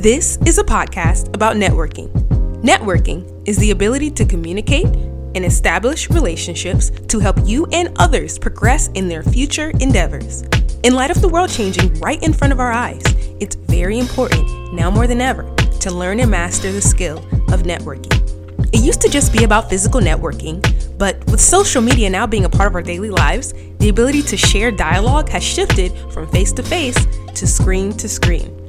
This is a podcast about networking. Networking is the ability to communicate and establish relationships to help you and others progress in their future endeavors. In light of the world changing right in front of our eyes, it's very important, now more than ever, to learn and master the skill of networking. It used to just be about physical networking, but with social media now being a part of our daily lives, the ability to share dialogue has shifted from face to face to screen to screen.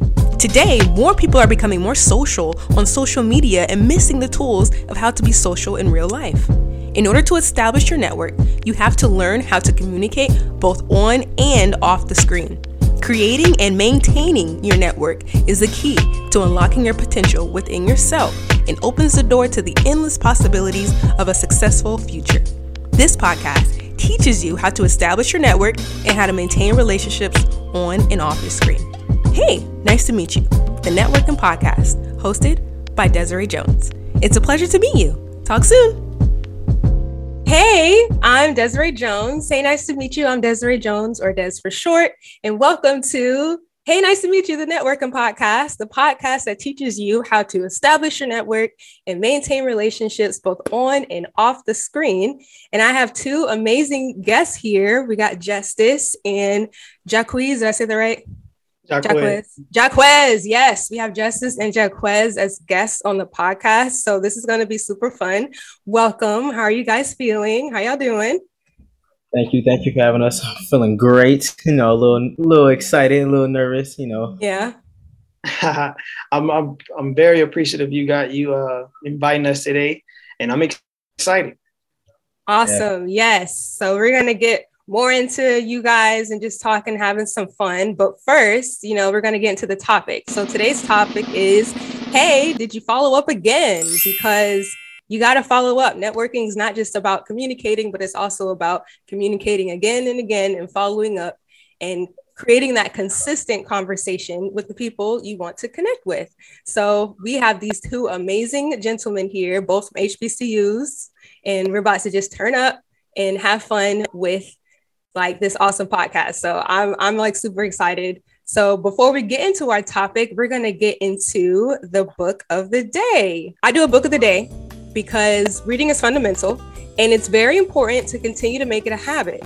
Today, more people are becoming more social on social media and missing the tools of how to be social in real life. In order to establish your network, you have to learn how to communicate both on and off the screen. Creating and maintaining your network is the key to unlocking your potential within yourself and opens the door to the endless possibilities of a successful future. This podcast teaches you how to establish your network and how to maintain relationships on and off your screen. Hey, nice to meet you. The Networking Podcast, hosted by Desiree Jones. It's a pleasure to meet you. Talk soon. Hey, I'm Desiree Jones. Hey, nice to meet you. I'm Desiree Jones, or Des for short, and welcome to Hey, nice to meet you, the Networking Podcast, the podcast that teaches you how to establish your network and maintain relationships both on and off the screen. And I have two amazing guests here. We got Justice and Jaquez. Did I say that right? Jaquez. Jaquez. Yes, we have Justice and Jaquez as guests on the podcast. So this is going to be super fun. Welcome. How are you guys feeling? How y'all doing? Thank you. Thank you for having us. I'm feeling great. You know, a little, little excited, a little nervous. You know. Yeah. I'm, I'm, I'm very appreciative you got you uh inviting us today, and I'm excited. Awesome. Yeah. Yes. So we're gonna get more into you guys and just talking, having some fun. But first, you know, we're going to get into the topic. So today's topic is hey, did you follow up again? Because you got to follow up. Networking is not just about communicating, but it's also about communicating again and again and following up and creating that consistent conversation with the people you want to connect with. So we have these two amazing gentlemen here, both from HBCUs, and we're about to just turn up and have fun with like this awesome podcast. So I'm I'm like super excited. So before we get into our topic, we're going to get into the book of the day. I do a book of the day because reading is fundamental and it's very important to continue to make it a habit.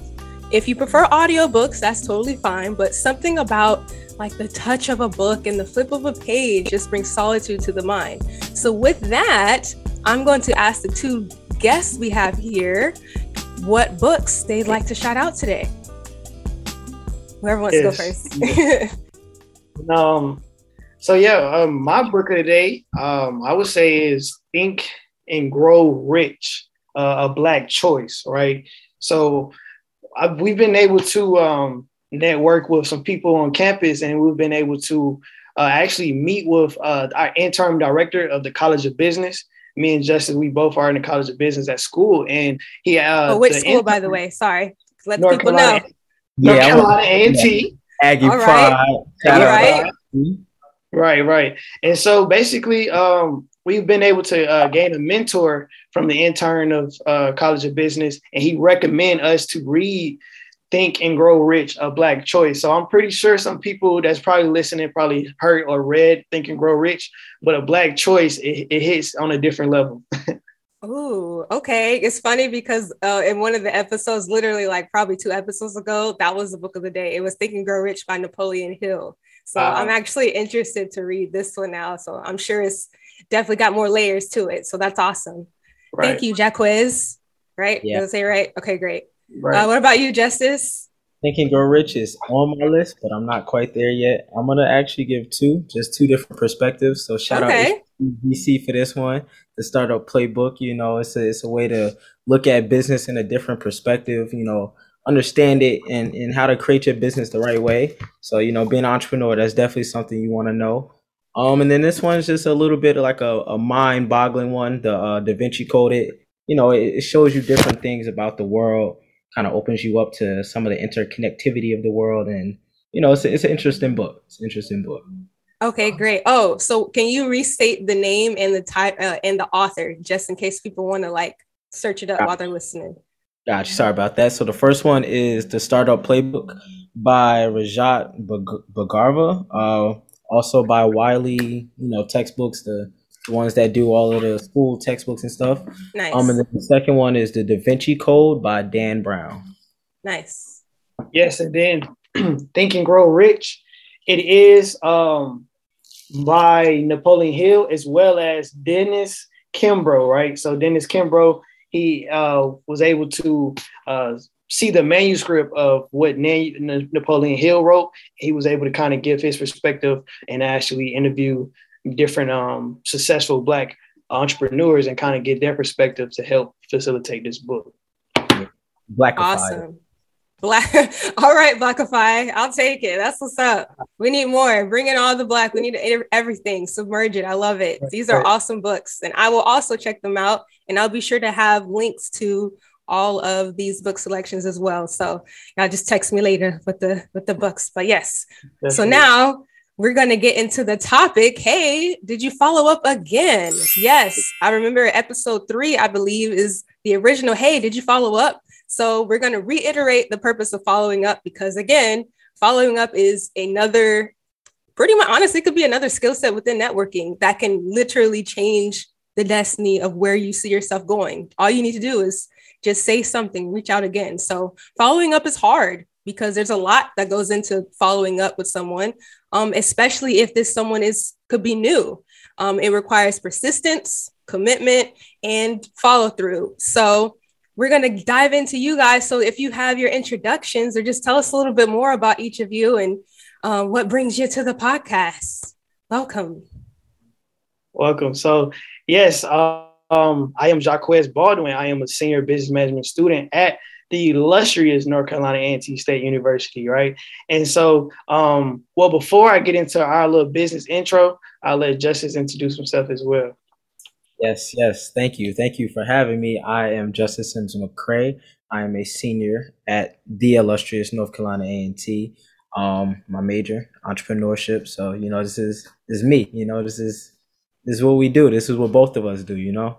If you prefer audiobooks, that's totally fine, but something about like the touch of a book and the flip of a page just brings solitude to the mind. So with that, I'm going to ask the two guests we have here what books they'd like to shout out today. Whoever wants yes. to go first. um, so yeah, um, my book of the day, um, I would say is Think and Grow Rich, uh, a Black Choice, right? So I, we've been able to um, network with some people on campus, and we've been able to uh, actually meet with uh, our interim director of the College of Business me and Justice, we both are in the College of Business at school, and he. Uh, oh, which school, by the way? Sorry, let North people Carolina, know. North yeah, Carolina A and T. Aggie All right. Pride. right. Right, right. And so basically, um, we've been able to uh, gain a mentor from the intern of uh, College of Business, and he recommend us to read Think and Grow Rich, a Black Choice. So I'm pretty sure some people that's probably listening probably heard or read Think and Grow Rich, but a Black Choice, it, it hits on a different level. Oh, okay. It's funny because uh, in one of the episodes, literally like probably two episodes ago, that was the book of the day. It was Think and Grow Rich by Napoleon Hill. So uh, I'm actually interested to read this one now. So I'm sure it's definitely got more layers to it. So that's awesome. Right. Thank you, Jaquez. Right? Yeah. Did I say right? Okay, great. Right. Uh, what about you, Justice? Think and Grow Rich is on my list, but I'm not quite there yet. I'm gonna actually give two, just two different perspectives. So shout okay. out VC for this one, the startup playbook. You know, it's a it's a way to look at business in a different perspective. You know, understand it and and how to create your business the right way. So you know, being an entrepreneur, that's definitely something you want to know. Um, and then this one's just a little bit like a, a mind-boggling one. The uh, Da Vinci Code. It you know, it, it shows you different things about the world kind of opens you up to some of the interconnectivity of the world and you know it's, a, it's an interesting book. It's an interesting book. Okay great. Oh so can you restate the name and the type uh, and the author just in case people want to like search it up while they're listening? Gotcha. Sorry about that. So the first one is the startup playbook by Rajat Bhargava, uh, also by Wiley, you know, textbooks, the, the ones that do all of the school textbooks and stuff. Nice. Um, and then the second one is the Da Vinci Code by Dan Brown. Nice. Yes, and then Think and Grow Rich. It is um by Napoleon Hill as well as Dennis Kimbro, right? So Dennis Kimbro, he uh, was able to uh, see the manuscript of what Napoleon Hill wrote. He was able to kind of give his perspective and actually interview different um, successful Black entrepreneurs and kind of get their perspective to help facilitate this book. Black awesome. Black. all right, Blackify. I'll take it. That's what's up. We need more. Bring in all the black. We need everything. Submerge it. I love it. These are awesome books, and I will also check them out. And I'll be sure to have links to all of these book selections as well. So y'all just text me later with the with the books. But yes. Definitely. So now we're going to get into the topic. Hey, did you follow up again? Yes. I remember episode 3 I believe is the original. Hey, did you follow up? So we're going to reiterate the purpose of following up because again, following up is another pretty much honestly could be another skill set within networking that can literally change the destiny of where you see yourself going. All you need to do is just say something, reach out again. So following up is hard because there's a lot that goes into following up with someone, um, especially if this someone is could be new. Um, it requires persistence, commitment, and follow through. So we're going to dive into you guys. So if you have your introductions or just tell us a little bit more about each of you and um, what brings you to the podcast. Welcome. Welcome. So, yes, um, I am Jaquez Baldwin. I am a senior business management student at the illustrious North Carolina A&T State University, right? And so, um, well, before I get into our little business intro, I'll let Justice introduce himself as well. Yes, yes. Thank you. Thank you for having me. I am Justice Sims McCray. I am a senior at the illustrious North Carolina A&T. Um, my major, entrepreneurship. So, you know, this is this is me. You know, this is this is what we do. This is what both of us do, you know?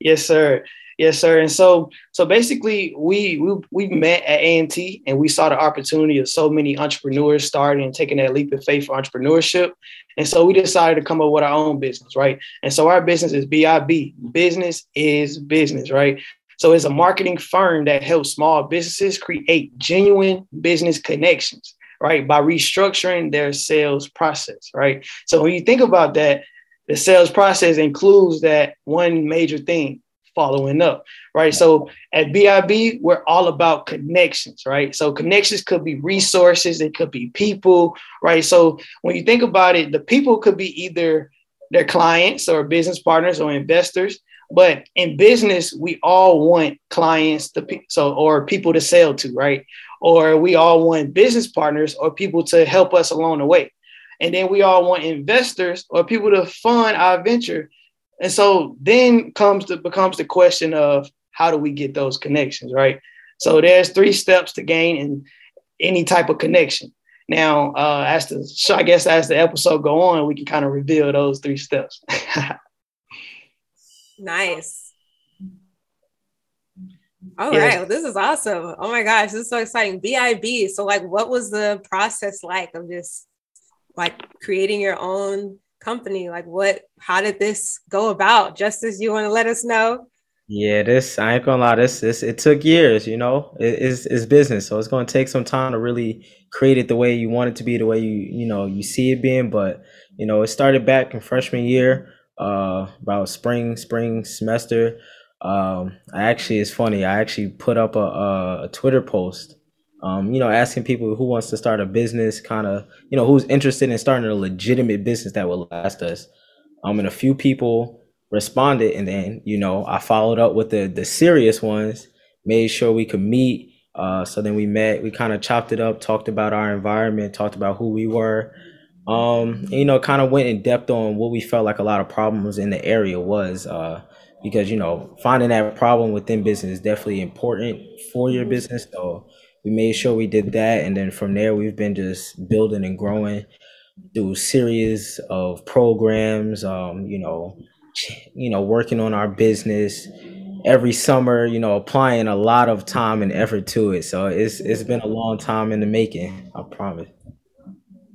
Yes, sir. Yes, sir. And so, so basically, we we we met at A and T, and we saw the opportunity of so many entrepreneurs starting and taking that leap of faith for entrepreneurship. And so, we decided to come up with our own business, right? And so, our business is BIB. Business is business, right? So, it's a marketing firm that helps small businesses create genuine business connections, right? By restructuring their sales process, right? So, when you think about that, the sales process includes that one major thing following up, right? So at BIB, we're all about connections, right? So connections could be resources, it could be people, right? So when you think about it, the people could be either their clients or business partners or investors. But in business, we all want clients to so or people to sell to, right? Or we all want business partners or people to help us along the way. And then we all want investors or people to fund our venture. And so then comes the becomes the question of how do we get those connections, right? So there's three steps to gain in any type of connection. Now, uh, as the so I guess as the episode go on, we can kind of reveal those three steps. nice. All yeah. right, well, this is awesome. Oh my gosh, this is so exciting. BIB. So, like, what was the process like of just like creating your own company? Like what how did this go about? Justice, you want to let us know? Yeah, this I ain't gonna lie, this this it took years, you know. It, it's it's business, so it's gonna take some time to really create it the way you want it to be, the way you you know you see it being. But you know, it started back in freshman year, uh, about spring spring semester. Um, I actually it's funny. I actually put up a, a Twitter post um, you know, asking people who wants to start a business, kind of, you know, who's interested in starting a legitimate business that will last us. Um, and a few people responded, and then, you know, I followed up with the the serious ones, made sure we could meet. Uh, so then we met, we kind of chopped it up, talked about our environment, talked about who we were. Um, and, you know, kind of went in depth on what we felt like a lot of problems in the area was. Uh, because you know, finding that problem within business is definitely important for your business. So we made sure we did that and then from there we've been just building and growing through series of programs um, you know you know working on our business every summer you know applying a lot of time and effort to it so it's it's been a long time in the making i promise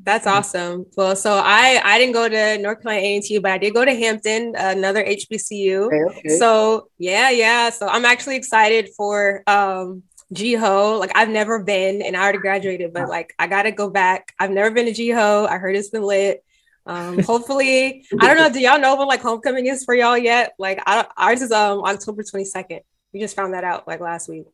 That's awesome. Well, so I I didn't go to North Carolina A&T, but I did go to Hampton, another HBCU. Okay, okay. So yeah, yeah. So I'm actually excited for um GHO. Like I've never been, and I already graduated, but like I gotta go back. I've never been to GHO. I heard it's been lit. Um, hopefully, I don't know. Do y'all know when like homecoming is for y'all yet? Like I, ours is um October 22nd. We just found that out like last week.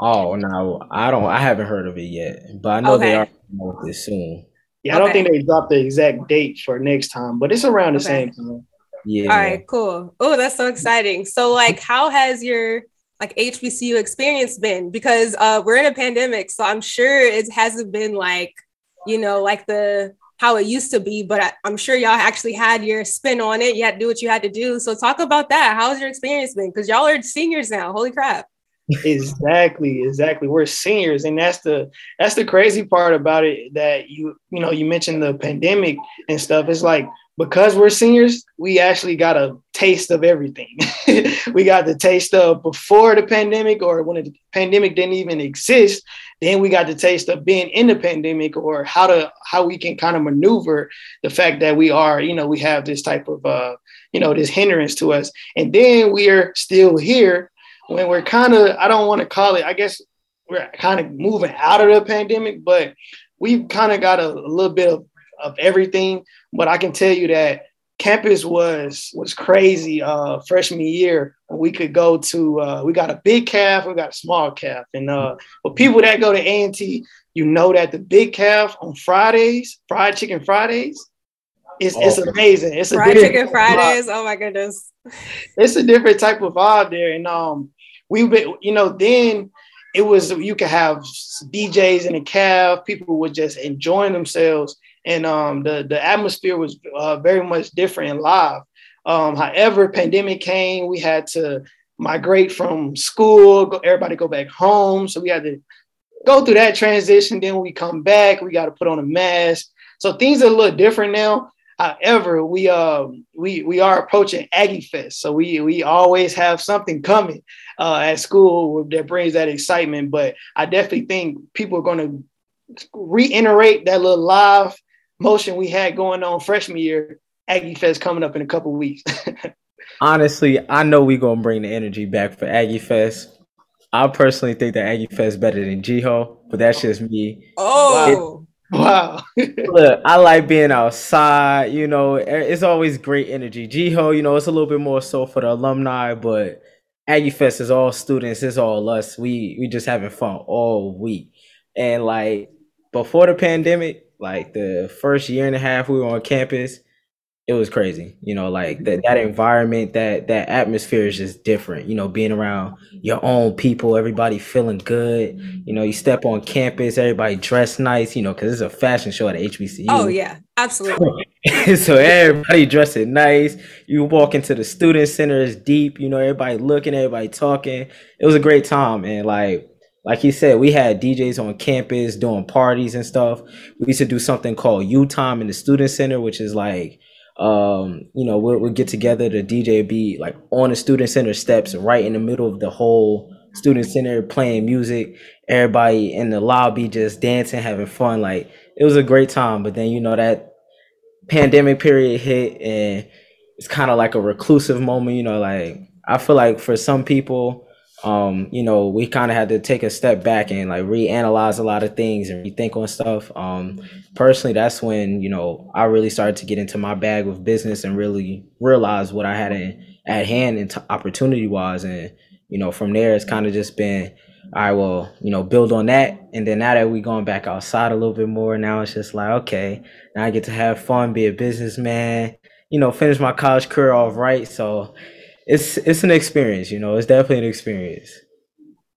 Oh no, I don't. I haven't heard of it yet, but I know okay. they are with this soon. Yeah, I don't think they dropped the exact date for next time, but it's around the okay. same time. Yeah. All right. Cool. Oh, that's so exciting. So, like, how has your like HBCU experience been? Because uh, we're in a pandemic, so I'm sure it hasn't been like you know like the how it used to be, but I, am sure y'all actually had your spin on it. You had to do what you had to do. So talk about that. How's your experience been? Because y'all are seniors now. Holy crap. Exactly, exactly. We're seniors, and that's the that's the crazy part about it. That you you know you mentioned the pandemic and stuff. It's like because we're seniors, we actually got a taste of everything. we got the taste of before the pandemic or when the pandemic didn't even exist. Then we got the taste of being in the pandemic or how to how we can kind of maneuver the fact that we are, you know, we have this type of uh, you know, this hindrance to us. And then we are still here when we're kind of, I don't want to call it, I guess we're kind of moving out of the pandemic, but we've kind of got a, a little bit of, of everything. But I can tell you that campus was was crazy uh freshman year we could go to uh we got a big calf we got a small calf and uh for people that go to A&T you know that the big calf on Fridays fried chicken Fridays it's, oh. it's amazing it's a fried chicken Fridays vibe. oh my goodness it's a different type of vibe there and um we've been, you know, then it was you could have DJs in the calf, people were just enjoying themselves, and um, the the atmosphere was uh, very much different and live. Um, however, pandemic came, we had to migrate from school, go, everybody go back home, so we had to go through that transition. Then we come back, we got to put on a mask. So things are a little different now. However, we uh we we are approaching Aggie Fest, so we we always have something coming uh, at school that brings that excitement. But I definitely think people are going to reiterate that little live motion we had going on freshman year. Aggie Fest coming up in a couple weeks. Honestly, I know we're gonna bring the energy back for Aggie Fest. I personally think that Aggie Fest is better than GHO, but that's just me. Oh. It, Wow. Look, I like being outside. You know, it's always great energy. GHO, you know, it's a little bit more so for the alumni, but Aggie Fest is all students. It's all us. We we just having fun all week. And like before the pandemic, like the first year and a half we were on campus, it was crazy. You know, like mm-hmm. that that environment, that that atmosphere is just different. You know, being around your own people, everybody feeling good. You know, you step on campus, everybody dressed nice. You know, because it's a fashion show at HBCU. Oh yeah, absolutely. so everybody dressing nice. You walk into the student center, it's deep. You know, everybody looking, everybody talking. It was a great time, and like like he said, we had DJs on campus doing parties and stuff. We used to do something called U Time in the student center, which is like um, you know, we'll, we'll get together. The DJ be like on the student center steps, right in the middle of the whole student center, playing music. Everybody in the lobby just dancing, having fun. Like it was a great time. But then you know that pandemic period hit, and it's kind of like a reclusive moment. You know, like I feel like for some people um, you know, we kind of had to take a step back and like reanalyze a lot of things and rethink on stuff. Um, personally, that's when you know I really started to get into my bag with business and really realize what I had in, at hand and t- opportunity wise. And you know, from there, it's kind of just been, I will, you know, build on that. And then now that we're going back outside a little bit more, now it's just like, okay, now I get to have fun, be a businessman, you know, finish my college career off right. So it's it's an experience, you know. It's definitely an experience.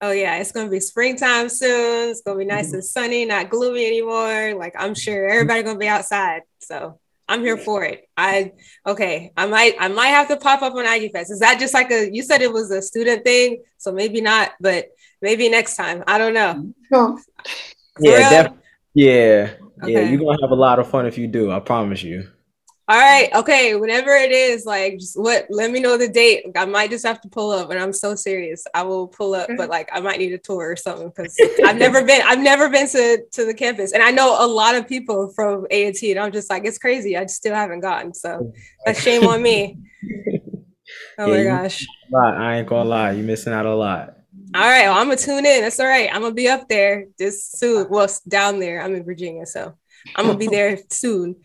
Oh yeah, it's gonna be springtime soon. It's gonna be nice mm-hmm. and sunny, not gloomy anymore. Like I'm sure everybody gonna be outside. So I'm here for it. I okay. I might I might have to pop up on Aggie Fest. Is that just like a you said it was a student thing, so maybe not, but maybe next time. I don't know. Yeah, def- yeah, okay. yeah. You're gonna have a lot of fun if you do. I promise you. All right. Okay. Whenever it is, like, just what? Let me know the date. I might just have to pull up, and I'm so serious. I will pull up, but mm-hmm. like, I might need a tour or something because I've never been. I've never been to to the campus, and I know a lot of people from A and T, and I'm just like, it's crazy. I still haven't gotten. So that's shame on me. Oh yeah, my gosh. I ain't gonna lie. You missing out a lot. All right. Well, I'm gonna tune in. That's all right. I'm gonna be up there just soon. Well, down there. I'm in Virginia, so I'm gonna be there soon.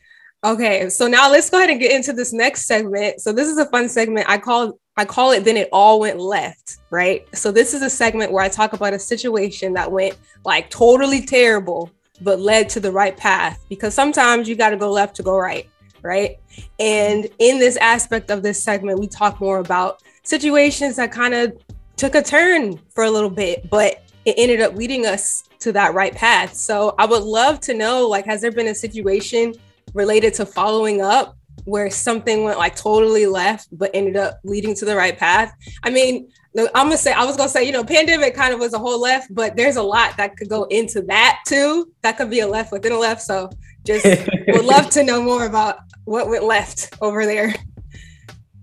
Okay, so now let's go ahead and get into this next segment. So this is a fun segment. I call I call it then it all went left, right? So this is a segment where I talk about a situation that went like totally terrible but led to the right path because sometimes you got to go left to go right, right? And in this aspect of this segment, we talk more about situations that kind of took a turn for a little bit, but it ended up leading us to that right path. So I would love to know like has there been a situation related to following up where something went like totally left but ended up leading to the right path. I mean i'm gonna say i was gonna say you know pandemic kind of was a whole left but there's a lot that could go into that too. That could be a left within a left. So just would love to know more about what went left over there.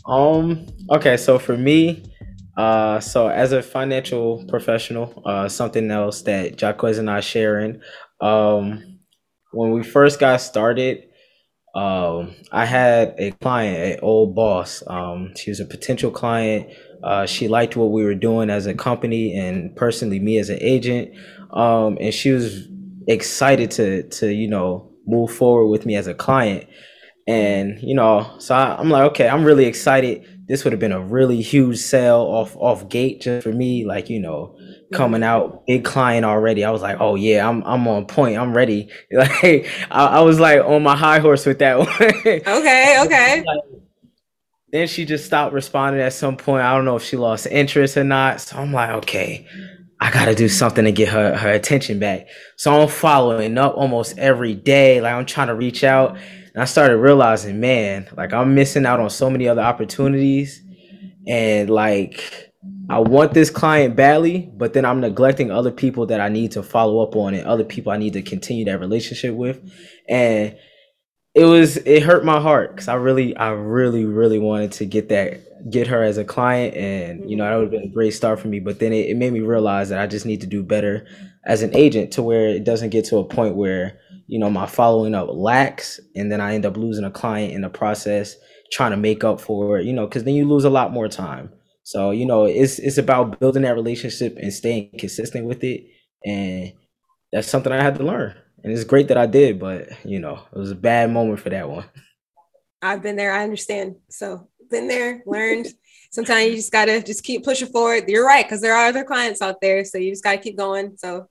Um okay so for me uh so as a financial professional uh something else that Jaquez and I sharing um when we first got started um, I had a client, an old boss. Um, she was a potential client. Uh, she liked what we were doing as a company and personally me as an agent. Um, and she was excited to to you know move forward with me as a client. And you know, so I, I'm like, okay, I'm really excited. This would have been a really huge sale off off gate just for me. Like you know, coming out, big client already. I was like, oh yeah, I'm I'm on point. I'm ready. Like I, I was like on my high horse with that one. okay, okay. then she just stopped responding at some point. I don't know if she lost interest or not. So I'm like, okay, I gotta do something to get her her attention back. So I'm following up almost every day. Like I'm trying to reach out. And I started realizing, man, like I'm missing out on so many other opportunities. And like I want this client badly, but then I'm neglecting other people that I need to follow up on and other people I need to continue that relationship with. And it was it hurt my heart because I really, I really, really wanted to get that get her as a client and you know that would have been a great start for me. But then it, it made me realize that I just need to do better as an agent to where it doesn't get to a point where, you know, my following up lacks and then I end up losing a client in the process trying to make up for it, you know, because then you lose a lot more time. So you know, it's it's about building that relationship and staying consistent with it, and that's something I had to learn. And it's great that I did, but you know, it was a bad moment for that one. I've been there. I understand. So been there, learned. Sometimes you just gotta just keep pushing forward. You're right, because there are other clients out there, so you just gotta keep going. So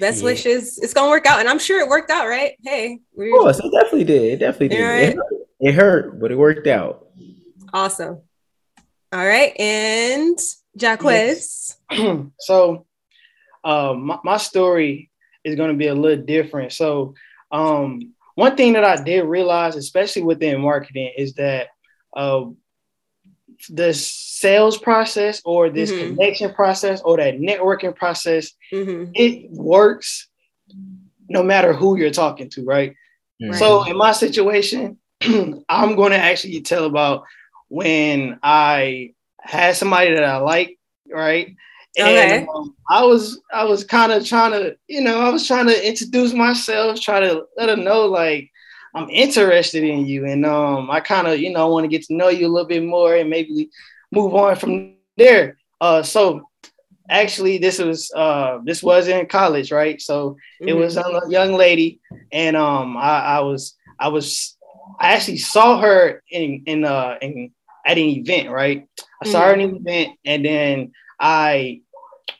best yeah. wishes. It's gonna work out, and I'm sure it worked out, right? Hey, of course, it definitely did. It definitely did. Right. It, hurt. it hurt, but it worked out. Awesome. All right, and Jaquez. Yes. so, uh, my, my story is going to be a little different. So, um, one thing that I did realize, especially within marketing, is that uh, the sales process or this mm-hmm. connection process or that networking process, mm-hmm. it works no matter who you're talking to, right? right. So, in my situation, I'm going to actually tell about when I had somebody that I like, right? Okay. And um, I was I was kind of trying to, you know, I was trying to introduce myself, try to let her know like I'm interested in you, and um, I kind of, you know, want to get to know you a little bit more, and maybe move on from there. Uh, so actually, this was uh, this was in college, right? So mm-hmm. it was a young lady, and um, I, I was I was I actually saw her in in uh in at an event, right? I saw her at an mm. event, and then I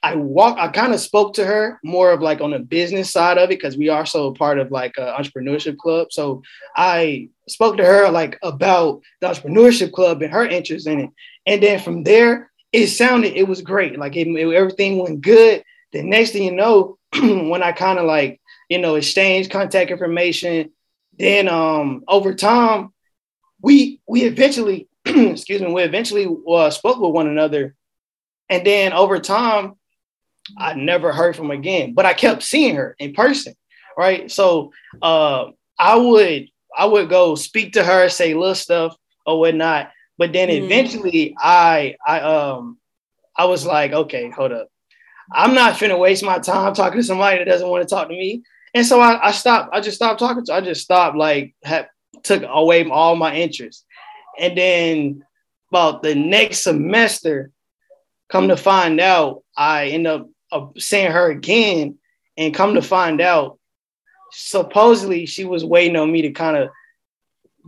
I walked. I kind of spoke to her more of like on the business side of it because we are so part of like an entrepreneurship club. So I spoke to her like about the entrepreneurship club and her interest in it, and then from there it sounded it was great. Like it, it, everything went good. The next thing you know, when I kind of like you know exchange contact information, then um over time we we eventually excuse me, we eventually uh, spoke with one another. And then over time, I never heard from again, but I kept seeing her in person. Right. So uh, I would I would go speak to her, say little stuff or whatnot. But then mm. eventually I I um I was like, okay, hold up. I'm not finna waste my time talking to somebody that doesn't want to talk to me. And so I, I stopped, I just stopped talking to I just stopped like had, took away all my interest. And then about the next semester, come to find out, I end up uh, seeing her again. And come to find out, supposedly she was waiting on me to kind of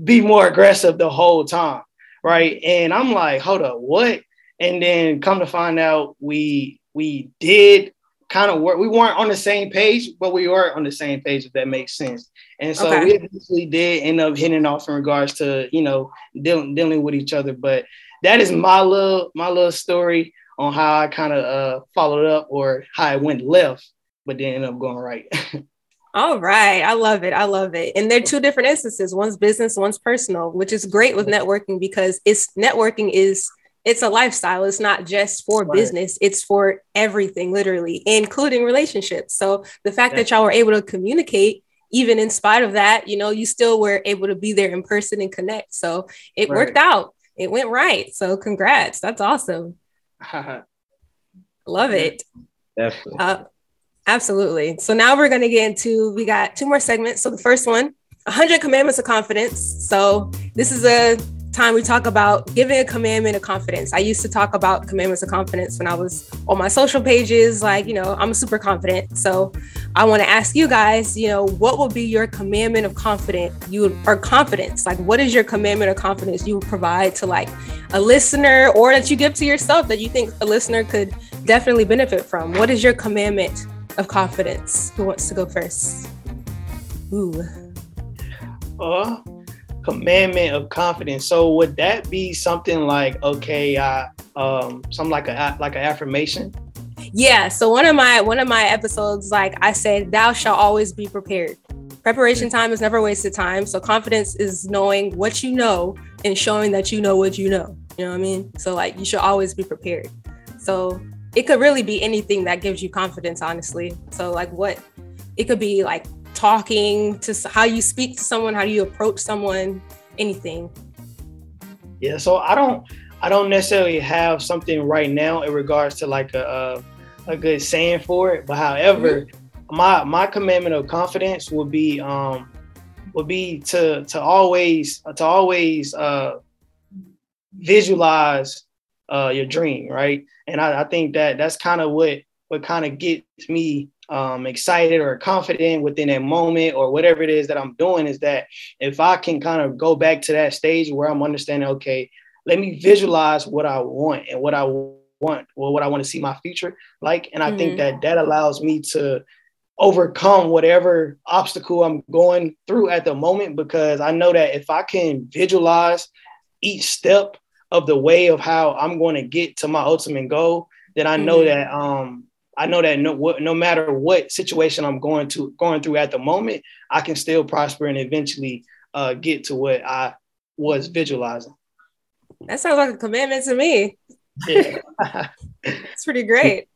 be more aggressive the whole time. Right. And I'm like, hold up, what? And then come to find out we we did kind of work. We weren't on the same page, but we were on the same page, if that makes sense. And so okay. we eventually did end up hitting off in regards to, you know, dealing dealing with each other. But that is my little my little story on how I kind of uh, followed up or how I went left, but then ended up going right. All right. I love it. I love it. And they're two different instances. One's business, one's personal, which is great with networking because it's networking is it's a lifestyle. It's not just for right. business, it's for everything, literally, including relationships. So the fact yeah. that y'all were able to communicate, even in spite of that, you know, you still were able to be there in person and connect. So it right. worked out. It went right. So congrats. That's awesome. Love it. Definitely. Uh, absolutely. So now we're going to get into, we got two more segments. So the first one, 100 commandments of confidence. So this is a time we talk about giving a commandment of confidence. I used to talk about commandments of confidence when I was on my social pages, like, you know, I'm super confident. So I want to ask you guys, you know, what will be your commandment of confidence you or confidence? Like what is your commandment of confidence you would provide to like a listener or that you give to yourself that you think a listener could definitely benefit from? What is your commandment of confidence? Who wants to go first? Ooh. Uh commandment of confidence. So would that be something like okay, uh, um, something like a like an affirmation? Yeah. So one of my one of my episodes, like I said, thou shall always be prepared. Preparation time is never wasted time. So confidence is knowing what you know and showing that you know what you know. You know what I mean? So like you should always be prepared. So it could really be anything that gives you confidence, honestly. So like what it could be like talking to how you speak to someone, how do you approach someone, anything. Yeah, so I don't I don't necessarily have something right now in regards to like a a, a good saying for it, but however, mm-hmm. my my commandment of confidence would be um would be to to always to always uh visualize uh your dream, right? And I, I think that that's kind of what what kind of gets me um, excited or confident within that moment or whatever it is that I'm doing is that if I can kind of go back to that stage where I'm understanding, okay, let me visualize what I want and what I want, or what I want to see my future like. And I mm-hmm. think that that allows me to overcome whatever obstacle I'm going through at the moment because I know that if I can visualize each step of the way of how I'm going to get to my ultimate goal, then I know mm-hmm. that um I know that no no matter what situation I'm going to going through at the moment, I can still prosper and eventually uh, get to what I was visualizing. That sounds like a commitment to me. Yeah. it's pretty great.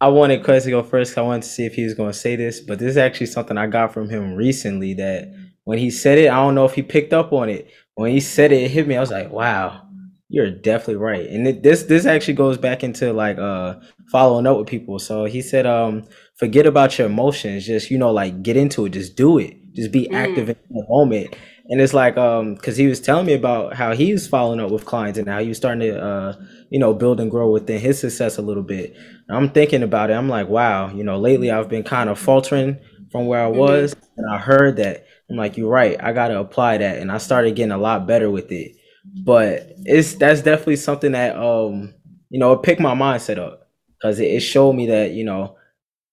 I wanted Quest to go first. I wanted to see if he was going to say this, but this is actually something I got from him recently. That when he said it, I don't know if he picked up on it. When he said it, it hit me. I was like, "Wow, you're definitely right." And it, this this actually goes back into like uh following up with people. So he said, um, forget about your emotions. Just, you know, like get into it. Just do it. Just be mm. active in the moment. And it's like, um, cause he was telling me about how he was following up with clients and how he was starting to, uh, you know, build and grow within his success a little bit. And I'm thinking about it. I'm like, wow, you know, lately I've been kind of faltering from where I mm-hmm. was. Mm-hmm. And I heard that. I'm like, you're right. I got to apply that. And I started getting a lot better with it. But it's, that's definitely something that, um, you know, it picked my mindset up. Because it, it showed me that you know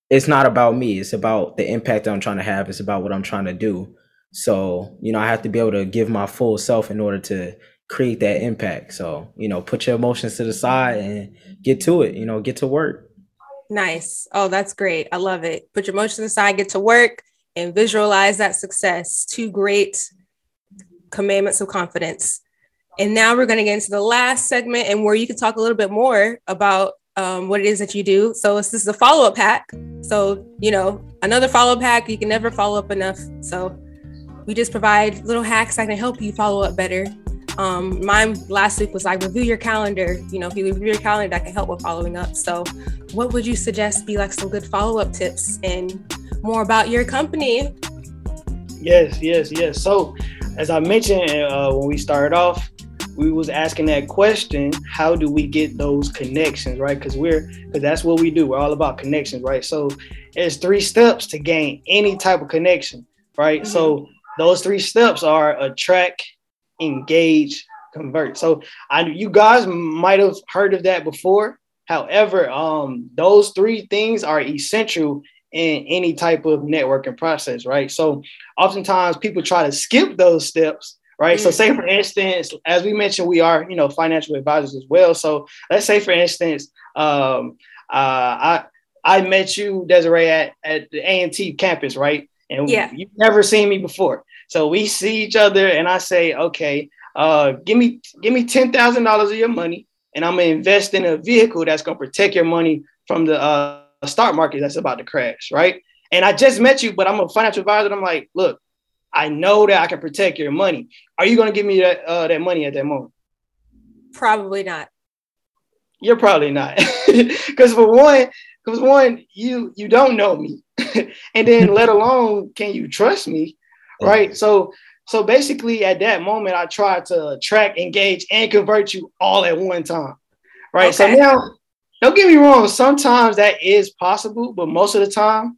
it's not about me. It's about the impact i'm trying to have. It's about what i'm trying to do. So you know i have to be able to give my full self in order to create that impact. So you know put your emotions to the side and get to it you know get to work. Nice. Oh that's great. I love it. Put your emotions aside get to work and visualize that success. Two great commandments of confidence and now we're going to get into the last segment and where you can talk a little bit more about um, what it is that you do. So this is a follow up pack. So, you know, another follow up pack, you can never follow up enough. So we just provide little hacks that can help you follow up better. Um, mine last week was like review your calendar. You know, if you review your calendar, that can help with following up. So, what would you suggest be like some good follow up tips and more about your company? Yes, yes, yes. So, as I mentioned uh, when we started off, we was asking that question: How do we get those connections, right? Because we're because that's what we do. We're all about connections, right? So, it's three steps to gain any type of connection, right? Mm-hmm. So, those three steps are attract, engage, convert. So I you guys might have heard of that before. However, um, those three things are essential in any type of networking process, right? So oftentimes people try to skip those steps, right? Mm-hmm. So say for instance, as we mentioned, we are, you know, financial advisors as well. So let's say for instance, um, uh, I I met you, Desiree, at, at the A&T campus, right? And yeah. you've never seen me before. So we see each other and I say, okay, uh, give me give me ten thousand dollars of your money, and I'm gonna invest in a vehicle that's gonna protect your money from the uh, stock market that's about to crash, right? And I just met you, but I'm a financial advisor. I'm like, look, I know that I can protect your money. Are you gonna give me that uh, that money at that moment? Probably not. You're probably not, because for one, because one, you you don't know me, and then let alone can you trust me, right? So so basically, at that moment, I tried to track, engage, and convert you all at one time, right? Okay. So now, don't get me wrong. Sometimes that is possible, but most of the time,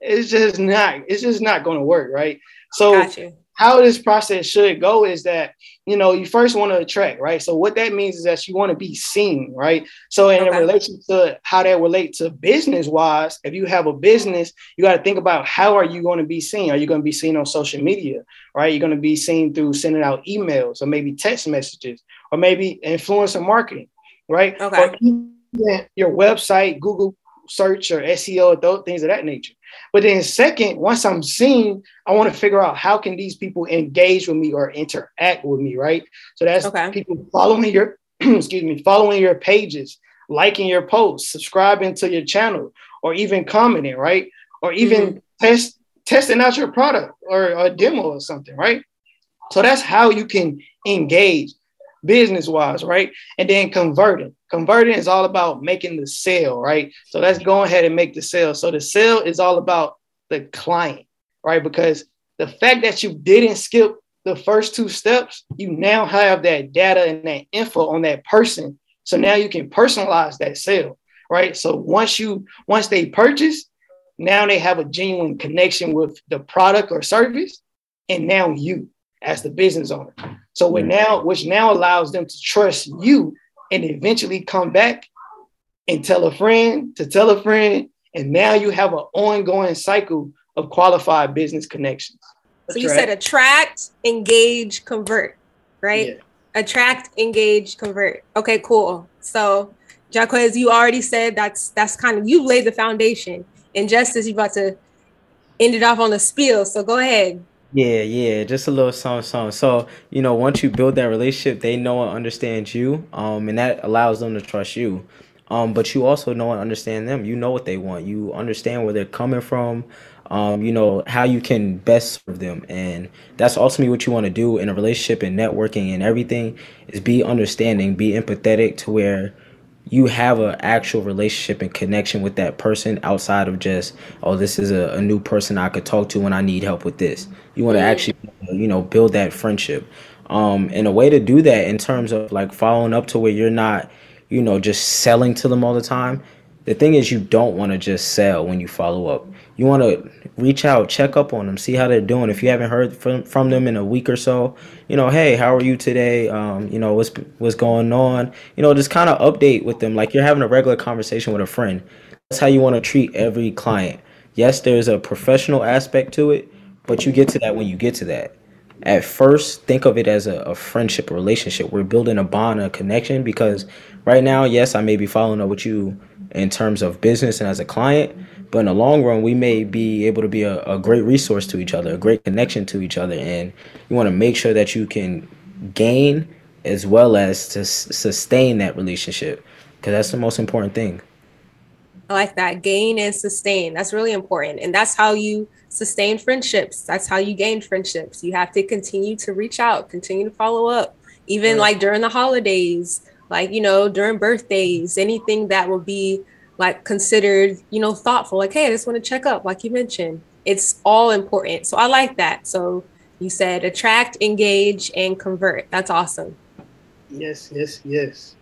it's just not. It's just not going to work, right? So how this process should go is that you know you first want to attract right? So what that means is that you want to be seen right? So in okay. relation to how that relate to business wise if you have a business you got to think about how are you going to be seen? Are you going to be seen on social media right? You're going to be seen through sending out emails or maybe text messages or maybe influencer marketing right? Okay. or your website google search or seo those things of that nature but then second, once I'm seen, I want to figure out how can these people engage with me or interact with me, right? So that's okay. people following your excuse me, following your pages, liking your posts, subscribing to your channel, or even commenting, right? Or even mm-hmm. test testing out your product or a demo or something, right? So that's how you can engage business wise, right? And then converting. Converting is all about making the sale, right? So let's go ahead and make the sale. So the sale is all about the client, right? Because the fact that you didn't skip the first two steps, you now have that data and that info on that person. So now you can personalize that sale, right? So once you once they purchase, now they have a genuine connection with the product or service, and now you as the business owner. So what now, which now allows them to trust you and eventually come back and tell a friend to tell a friend. And now you have an ongoing cycle of qualified business connections. So you said attract, engage, convert, right? Yeah. Attract, engage, convert. Okay, cool. So Jaquez, you already said that's that's kind of you laid the foundation. And Justice, you about to end it off on the spiel. So go ahead. Yeah, yeah, just a little song, song. So you know, once you build that relationship, they know and understand you, um, and that allows them to trust you. Um, but you also know and understand them. You know what they want. You understand where they're coming from. Um, you know how you can best serve them, and that's ultimately what you want to do in a relationship and networking and everything. Is be understanding, be empathetic to where you have an actual relationship and connection with that person outside of just oh this is a, a new person i could talk to when i need help with this. You want to actually you know build that friendship. Um and a way to do that in terms of like following up to where you're not you know just selling to them all the time the thing is you don't want to just sell when you follow up. You want to reach out check up on them see how they're doing. If you haven't heard from, from them in a week or so you know hey how are you today? Um, you know what's what's going on? You know just kind of update with them like you're having a regular conversation with a friend. That's how you want to treat every client. Yes there's a professional aspect to it but you get to that when you get to that. At first think of it as a, a friendship relationship. We're building a bond a connection because right now yes i may be following up with you in terms of business and as a client but in the long run we may be able to be a, a great resource to each other a great connection to each other. And you want to make sure that you can gain as well as to s- sustain that relationship because that's the most important thing. I like that. Gain and sustain. That's really important. And that's how you sustain friendships. That's how you gain friendships. You have to continue to reach out, continue to follow up, even like during the holidays, like, you know, during birthdays, anything that will be like considered, you know, thoughtful. Like, hey, I just want to check up, like you mentioned. It's all important. So I like that. So you said attract, engage, and convert. That's awesome. Yes, yes, yes.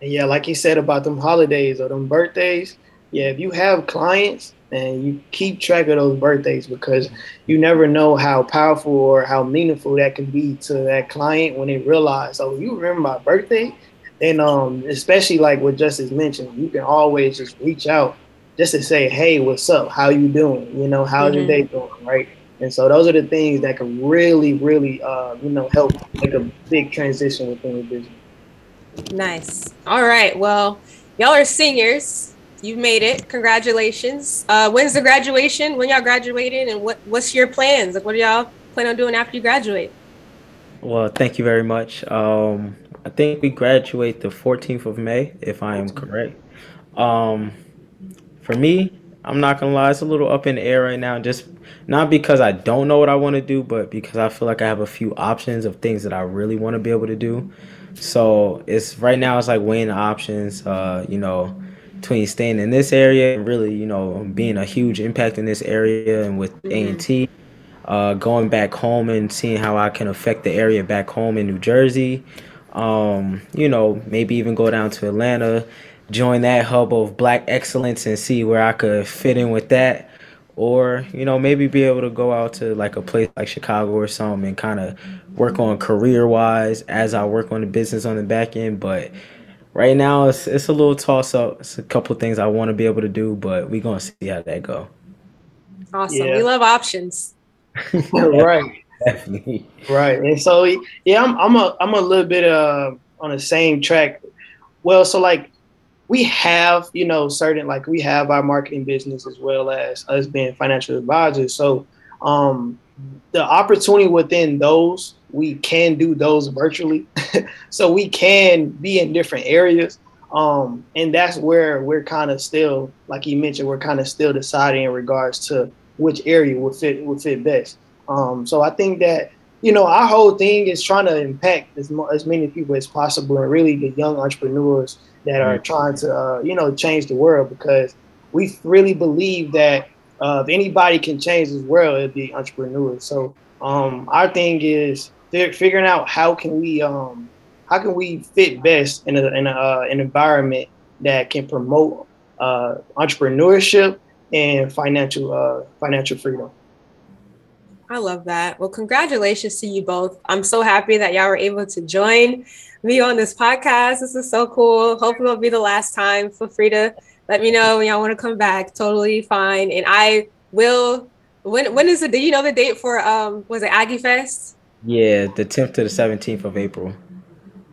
And yeah, like you said about them holidays or them birthdays, yeah, if you have clients and you keep track of those birthdays because you never know how powerful or how meaningful that can be to that client when they realize, oh, you remember my birthday? And um, especially like what Justice mentioned, you can always just reach out just to say, hey, what's up? How you doing? You know, how's mm-hmm. your day going? Right. And so those are the things that can really, really, uh, you know, help make a big transition within the business. Nice. All right. Well, y'all are seniors. You've made it. Congratulations. Uh, when's the graduation? When y'all graduating? And what what's your plans? Like, what do y'all plan on doing after you graduate? Well, thank you very much. Um, I think we graduate the 14th of May, if I am correct. Um, for me, I'm not gonna lie, it's a little up in the air right now. Just not because I don't know what I want to do, but because I feel like I have a few options of things that I really want to be able to do. So it's right now it's like weighing the options. Uh, you know, between staying in this area and really, you know, being a huge impact in this area and with A and T, uh, going back home and seeing how I can affect the area back home in New Jersey. Um, you know, maybe even go down to Atlanta join that hub of black excellence and see where I could fit in with that. Or, you know, maybe be able to go out to like a place like Chicago or something and kind of work on career wise as I work on the business on the back end. But right now it's it's a little toss up. It's a couple things I want to be able to do, but we're gonna see how that go. Awesome. Yeah. We love options. right. Definitely. Right. And so yeah, I'm I'm a I'm a little bit uh on the same track. Well, so like we have, you know, certain like we have our marketing business as well as us being financial advisors. So um, the opportunity within those, we can do those virtually. so we can be in different areas. Um, and that's where we're kind of still, like you mentioned, we're kind of still deciding in regards to which area would fit would fit best. Um, so I think that you know our whole thing is trying to impact as, as many people as possible, and really the young entrepreneurs that are trying to uh, you know change the world because we really believe that uh, if anybody can change this world, it'd be entrepreneurs. So um, our thing is figuring out how can we um, how can we fit best in, a, in a, uh, an environment that can promote uh, entrepreneurship and financial uh, financial freedom. I love that. Well, congratulations to you both. I'm so happy that y'all were able to join me on this podcast. This is so cool. Hopefully, it'll be the last time. Feel free to let me know when y'all want to come back. Totally fine. And I will. When when is it? Do you know the date for um? Was it Aggie Fest? Yeah, the 10th to the 17th of April.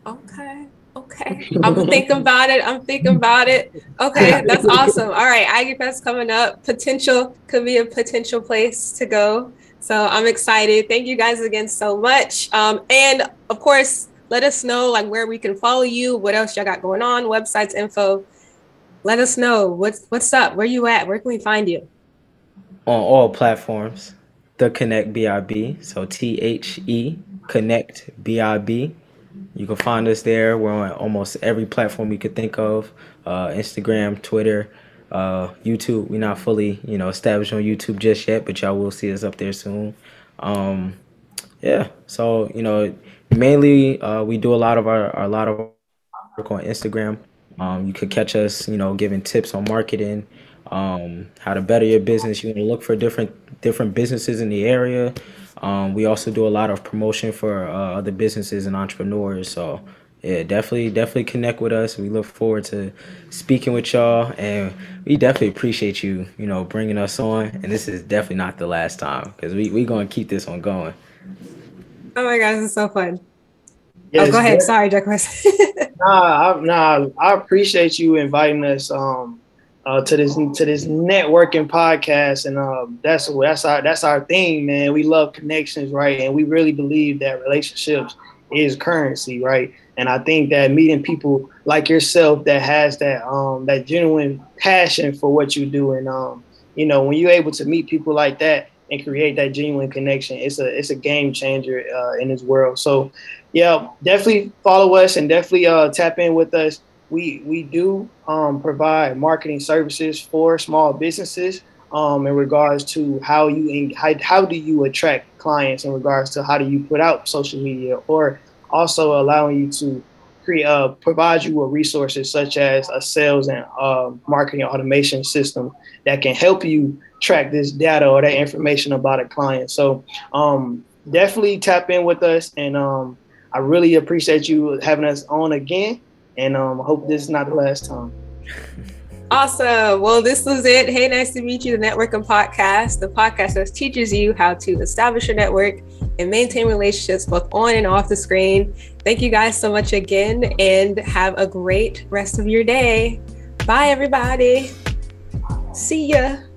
Okay. Okay. I'm thinking about it. I'm thinking about it. Okay, that's awesome. All right, Aggie Fest coming up. Potential could be a potential place to go. So I'm excited. Thank you guys again so much. Um, and of course, let us know like where we can follow you, what else y'all got going on, websites, info. Let us know what's what's up, where you at, where can we find you? On all platforms, the Connect BIB. So T H E Connect BIB. You can find us there. We're on almost every platform you could think of: uh, Instagram, Twitter, uh, YouTube. We're not fully, you know, established on YouTube just yet, but y'all will see us up there soon. Um, yeah. So you know, mainly uh, we do a lot of our, our a lot of work on Instagram. Um, you could catch us, you know, giving tips on marketing, um, how to better your business. You to look for different different businesses in the area. Um, we also do a lot of promotion for uh, other businesses and entrepreneurs. So yeah, definitely definitely connect with us. We look forward to speaking with y'all, and we definitely appreciate you, you know, bringing us on. And this is definitely not the last time because we we gonna keep this one going. Oh my gosh, it's so fun. Yes, oh, go ahead. Sorry, Jack. nah, I, nah, I appreciate you inviting us um, uh, to this to this networking podcast, and um, that's that's our that's our thing, man. We love connections, right? And we really believe that relationships is currency, right? And I think that meeting people like yourself that has that um, that genuine passion for what you do, and um, you know, when you're able to meet people like that, and create that genuine connection. It's a it's a game changer uh, in this world. So, yeah, definitely follow us and definitely uh, tap in with us. We we do um, provide marketing services for small businesses um, in regards to how you how, how do you attract clients in regards to how do you put out social media or also allowing you to create uh, provide you with resources such as a sales and uh, marketing automation system that can help you track this data or that information about a client. So um, definitely tap in with us, and um, I really appreciate you having us on again. And um, I hope this is not the last time. Awesome. Well, this was it. Hey, nice to meet you, the Networking Podcast, the podcast that teaches you how to establish your network and maintain relationships both on and off the screen. Thank you guys so much again and have a great rest of your day. Bye, everybody. See ya.